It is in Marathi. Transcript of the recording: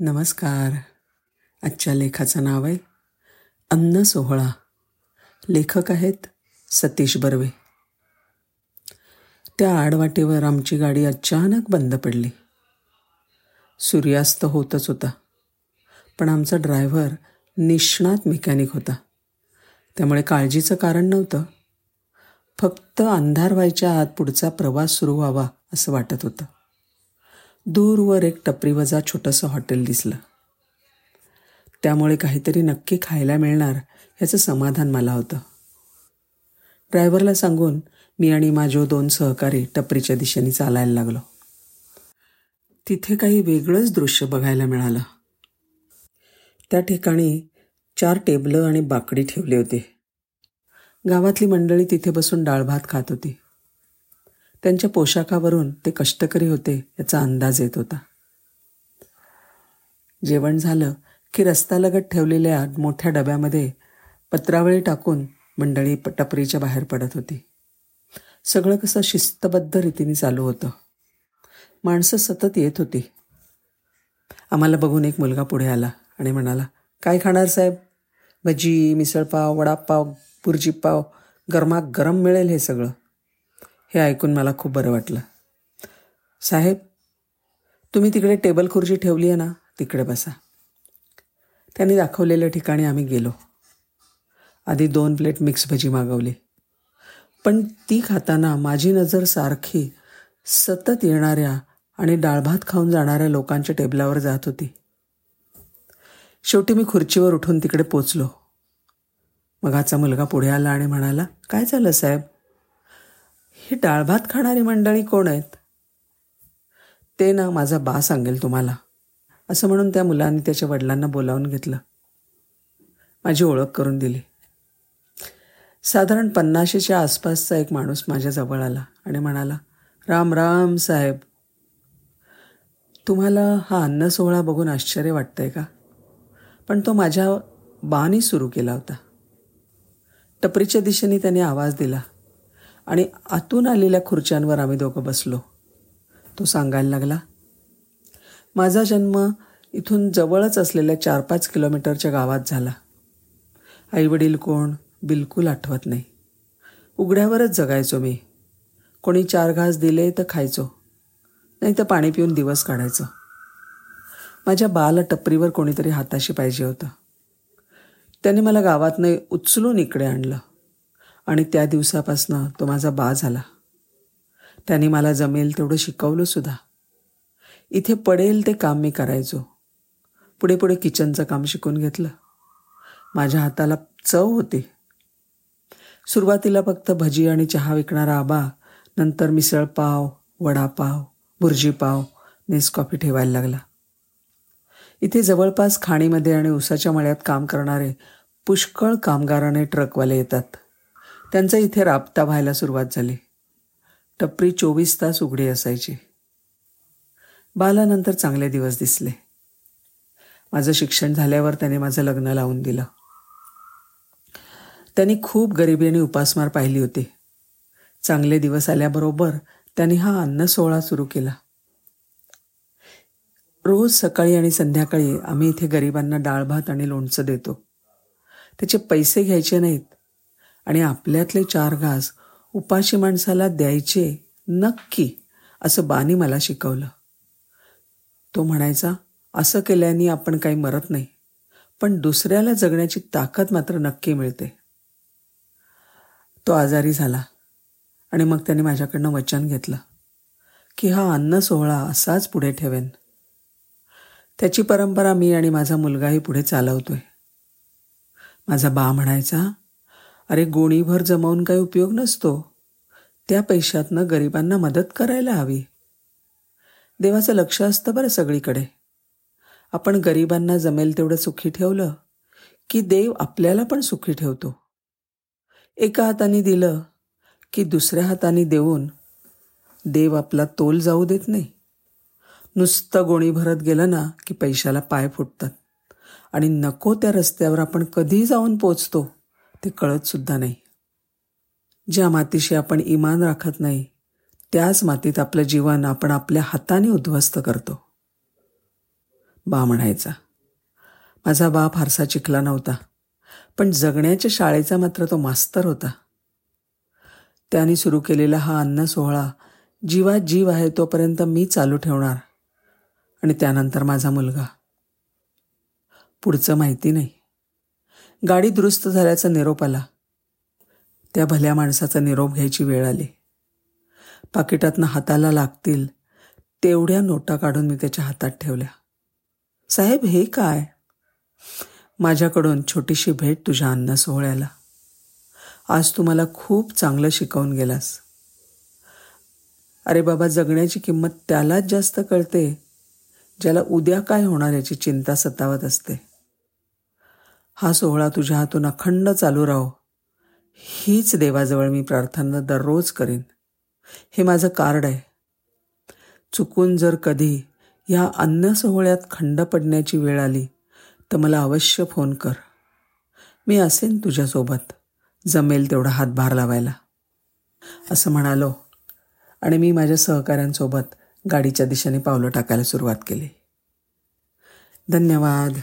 नमस्कार. आजच्या लेखाचं नाव आहे अन्न सोहळा. लेखक आहेत सतीश बर्वे. त्या आडवाटेवर आमची गाडी अचानक बंद पडली. सूर्यास्त होतच होता पण आमचा ड्रायव्हर निष्णात मेकॅनिक होता. त्यामुळे काळजीचं कारण नव्हतं. फक्त अंधार व्हायच्या आत पुढचा प्रवास सुरू व्हावा असं वाटत होतं. दूरवर एक टपरीवजा छोटंसं हॉटेल दिसलं. त्यामुळे काहीतरी नक्की खायला मिळणार याचं समाधान मला होतं. ड्रायव्हरला सांगून मी आणि माझे दोन सहकारी टपरीच्या दिशेने चालायला लागलो. तिथे काही वेगळंच दृश्य बघायला मिळालं. त्या ठिकाणी चार टेबलं आणि बाकडी ठेवली होती. गावातली मंडळी तिथे बसून डाळ भात खात होती. त्यांच्या पोशाखावरून ते कष्टकरी होते याचा अंदाज येत होता. जेवण झालं की रस्त्यालगत ठेवलेल्या मोठ्या डब्यामध्ये पत्रावळी टाकून मंडळी टपरीच्या बाहेर पडत होती. सगळं कसं शिस्तबद्ध रीतीने चालू होतं. माणसं सतत येत होती. आम्हाला बघून एक मुलगा पुढे आला आणि म्हणाला काय खाणार साहेब? भजी मिसळपाव वडापाव पुरजी गरमागरम गरम मिळेल हे सगळं. हे ऐकून मला खूप बरं वाटलं. साहेब तुम्ही तिकडे टेबल खुर्ची ठेवली आहे ना तिकडे बसा. त्यांनी दाखवलेल्या ठिकाणी आम्ही गेलो. आधी दोन प्लेट मिक्स भजी मागवली. पण ती खाताना माझी नजर सारखी सतत येणाऱ्या आणि डाळभात खाऊन जाणाऱ्या लोकांच्या टेबलावर जात होती. शेवटी मी खुर्चीवर उठून तिकडे पोचलो. मगाचा मुलगा पुढे आला आणि म्हणाला काय झालं साहेब? ही डाळभात खाणारी मंडळी कोण आहेत? ते ना माझा बा सांगेल तुम्हाला. असं म्हणून त्या मुलांनी त्याच्या वडिलांना बोलावून घेतलं. माझी ओळख करून दिली. साधारण पन्नाशीच्या आसपासचा एक माणूस माझ्या जवळ आला आणि म्हणाला राम राम साहेब. तुम्हाला हा अन्न सोहळा बघून आश्चर्य वाटतंय का? पण तो माझ्या बानी सुरू केला होता. टपरीच्या दिशेने त्याने आवाज दिला. आणि आतून आलेल्या खुर्च्यांवर आम्ही दोघं बसलो. तो सांगायला लागला माझा जन्म इथून जवळच असलेल्या चार पाच किलोमीटरच्या गावात झाला. आईवडील कोण बिलकुल आठवत नाही. उघड्यावरच जगायचो मी. कोणी चार घास दिले तर खायचो नाही तर पाणी पिऊन दिवस काढायचो. माझ्या बाला टपरीवर कोणीतरी हाताशी पाहिजे होतं. त्याने मला गावातनं उचलून इकडे आणलं. आणि त्या दिवसापासनं तो माझा बा झाला. त्याने मला जमेल तेवढं शिकवलंसुद्धा इथे पडेल ते काम मी करायचो. पुढे पुढे किचनचं काम शिकून घेतलं. माझ्या हाताला चव होती. सुरुवातीला फक्त भजी आणि चहा विकणारा आबा नंतर मिसळपाव वडापाव भुर्जीपाव नेसकॉफी ठेवायला लागला. इथे जवळपास खाणीमध्ये आणि उसाच्या मळ्यात काम करणारे पुष्कळ कामगाराने ट्रकवाले येतात. त्यांचा इथे राबता व्हायला सुरुवात झाली. टपरी चोवीस तास उघडी असायची. बालानंतर चांगले दिवस दिसले. माझं शिक्षण झाल्यावर त्याने माझं लग्न लावून दिलं. त्यांनी खूप गरिबी आणि उपासमार पाहिली होती. चांगले दिवस आल्याबरोबर त्यांनी हा अन्न सोहळा सुरू केला. रोज सकाळी आणि संध्याकाळी आम्ही इथे गरिबांना डाळ भात आणि लोणचं देतो. त्याचे पैसे घ्यायचे नाहीत. आणि आपल्यातले चार घास उपाशी माणसाला द्यायचे नक्की असं बानी मला शिकवलं. तो म्हणायचा असं केल्याने आपण काही मरत नाही पण दुसऱ्याला जगण्याची ताकद मात्र नक्की मिळते. तो आजारी झाला आणि मग त्याने माझ्याकडनं वचन घेतलं की हा अन्न सोहळा असाच पुढे ठेवेन. त्याची परंपरा मी आणि माझा मुलगाही पुढे चालवतोय. माझा बा म्हणायचा अरे गोणीभर जमावून काही उपयोग नसतो. त्या पैशातनं गरिबांना मदत करायला हवी. देवाचं लक्ष असतं बरं सगळीकडे. आपण गरिबांना जमेल तेवढं सुखी ठेवलं की देव आपल्याला पण सुखी ठेवतो. एका हाताने दिलं की दुसऱ्या हाताने देऊन देव आपला तोल जाऊ देत नाही. नुसतं गोणी भरत गेलं ना की पैशाला पाय फुटतात आणि नको त्या रस्त्यावर आपण कधी जाऊन पोचतो. ते कळतसुद्धा नाही. ज्या मातीशी आपण इमान राखत नाही त्याच मातीत आपलं जीवन आपण आपल्या हाताने उद्ध्वस्त करतो. बा म्हणायचा माझा बा फारसा चिखला नव्हता पण जगण्याच्या शाळेचा मात्र तो मास्तर होता. त्याने सुरू केलेला हा अन्न सोहळा जीवात जीव आहे तोपर्यंत मी चालू ठेवणार आणि त्यानंतर माझा मुलगा. पुढचं माहिती नाही. गाडी दुरुस्त झाल्याचा निरोप आला. त्या भल्या माणसाचा निरोप घ्यायची वेळ आली. पाकिटातनं हाताला लागतील तेवढ्या नोटा काढून मी त्याच्या हातात ठेवल्या. साहेब हे काय? माझ्याकडून छोटीशी भेट तुझ्या अन्न सोहळ्याला. आज तू मला खूप चांगलं शिकवून गेलास. अरे बाबा जगण्याची किंमत त्यालाच जास्त कळते ज्याला उद्या काय होणार याची चिंता सतावत असते. हा सोहळा तुझ्या हातून अखंड चालू राहो. हीच देवाजवळ मी प्रार्थना दररोज करीन. हे माझं कार्ड आहे. चुकून जर कधी ह्या अन्न सोहळ्यात खंड पडण्याची वेळ आली तर मला अवश्य फोन कर. मी असेन तुझ्यासोबत. जमेल तेवढा हातभार लावायला. असं म्हणालो आणि मी माझ्या सहकाऱ्यांसोबत गाडीच्या दिशेने पावलं टाकायला सुरुवात केली. धन्यवाद.